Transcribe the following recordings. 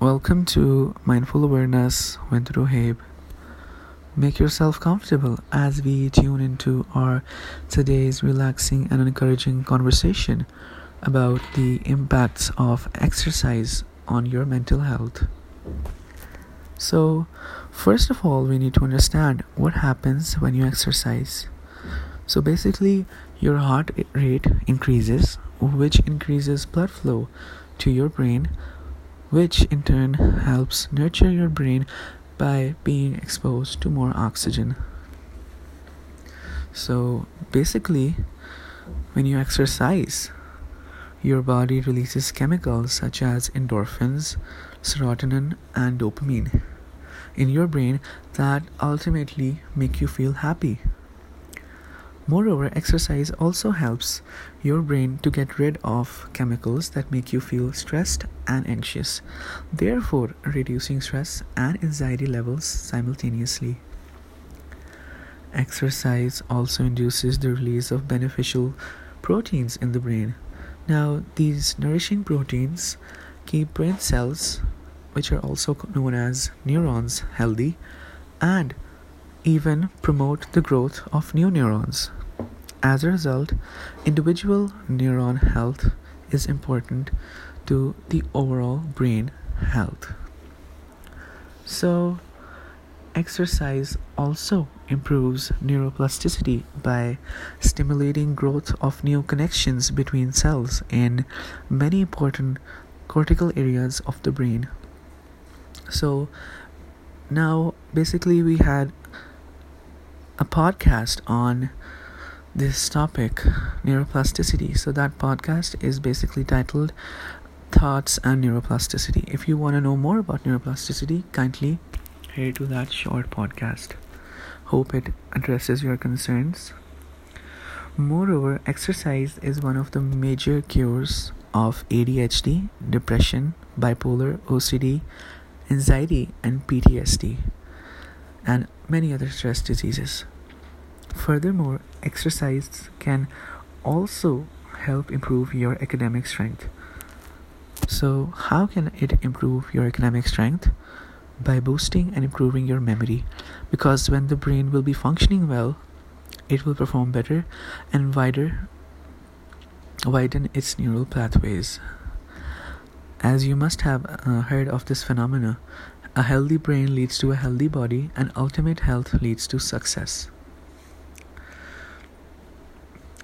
Welcome to Mindful Awareness with Roheb. Make yourself comfortable as we tune into our today's relaxing and encouraging conversation about the impacts of exercise on your mental health. So, first of all, we need to understand what happens when you exercise. So, basically, your heart rate increases, which increases blood flow to your brain which in turn helps nurture your brain by being exposed to more oxygen. So basically, when you exercise, your body releases chemicals such as endorphins, serotonin, and dopamine in your brain that ultimately make you feel happy. Moreover, exercise also helps your brain to get rid of chemicals that make you feel stressed and anxious, therefore, reducing stress and anxiety levels simultaneously. Exercise also induces the release of beneficial proteins in the brain. Now, these nourishing proteins keep brain cells, which are also known as neurons, healthy and even promote the growth of new neurons. As a result, individual neuron health is important to the overall brain health. So, exercise also improves neuroplasticity by stimulating growth of new connections between cells in many important cortical areas of the brain. So, now basically, we had a podcast on this topic, neuroplasticity. So, that podcast is basically titled Thoughts and Neuroplasticity. If you want to know more about neuroplasticity, kindly hear to that short podcast. Hope it addresses your concerns. Moreover, exercise is one of the major cures of ADHD, depression, bipolar, OCD, anxiety, and PTSD and many other stress diseases. Furthermore, exercise can also help improve your academic strength. So, how can it improve your academic strength? By boosting and improving your memory. Because when the brain will be functioning well, it will perform better and wider widen its neural pathways. As you must have uh, heard of this phenomena, a healthy brain leads to a healthy body, and ultimate health leads to success.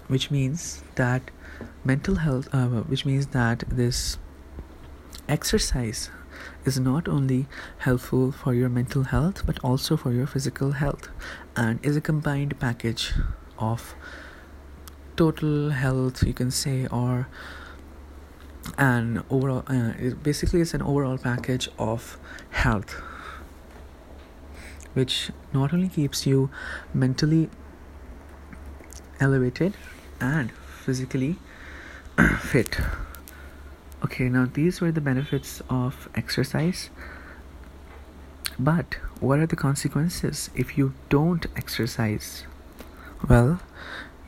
Which means that mental health, uh, which means that this exercise is not only helpful for your mental health but also for your physical health and is a combined package of total health you can say or an overall uh, it basically it's an overall package of health which not only keeps you mentally elevated and physically fit. Okay now these were the benefits of exercise but what are the consequences if you don't exercise? Well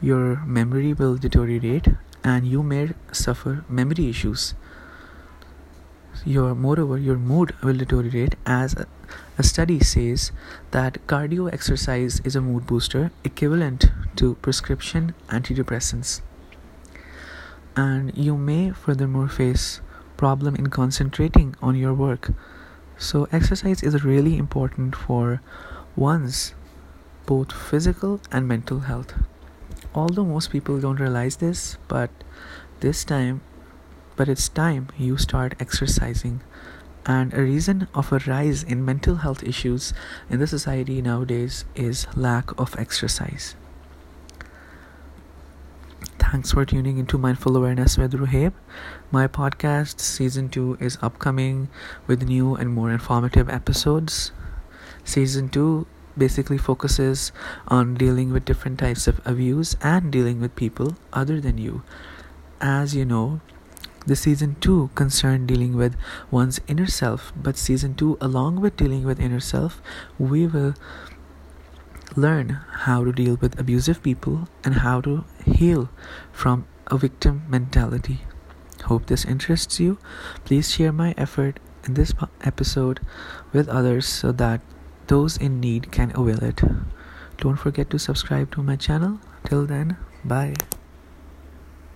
your memory will deteriorate and you may suffer memory issues. Your moreover your mood will deteriorate as a, a study says that cardio exercise is a mood booster equivalent to prescription antidepressants. And you may furthermore face problem in concentrating on your work. So exercise is really important for one's both physical and mental health although most people don't realize this but this time but it's time you start exercising. And a reason of a rise in mental health issues in the society nowadays is lack of exercise. Thanks for tuning into mindful awareness with ruheb my podcast season 2 is upcoming with new and more informative episodes. Season 2 basically focuses on dealing with different types of abuse and dealing with people other than you. As you know, the season 2 concerned dealing with one's inner self, but season 2, along with dealing with inner self, we will learn how to deal with abusive people and how to heal from a victim mentality. Hope this interests you. Please share my effort in this episode with others so that those in need can avail it. Don't forget to subscribe to my channel. Till then, bye.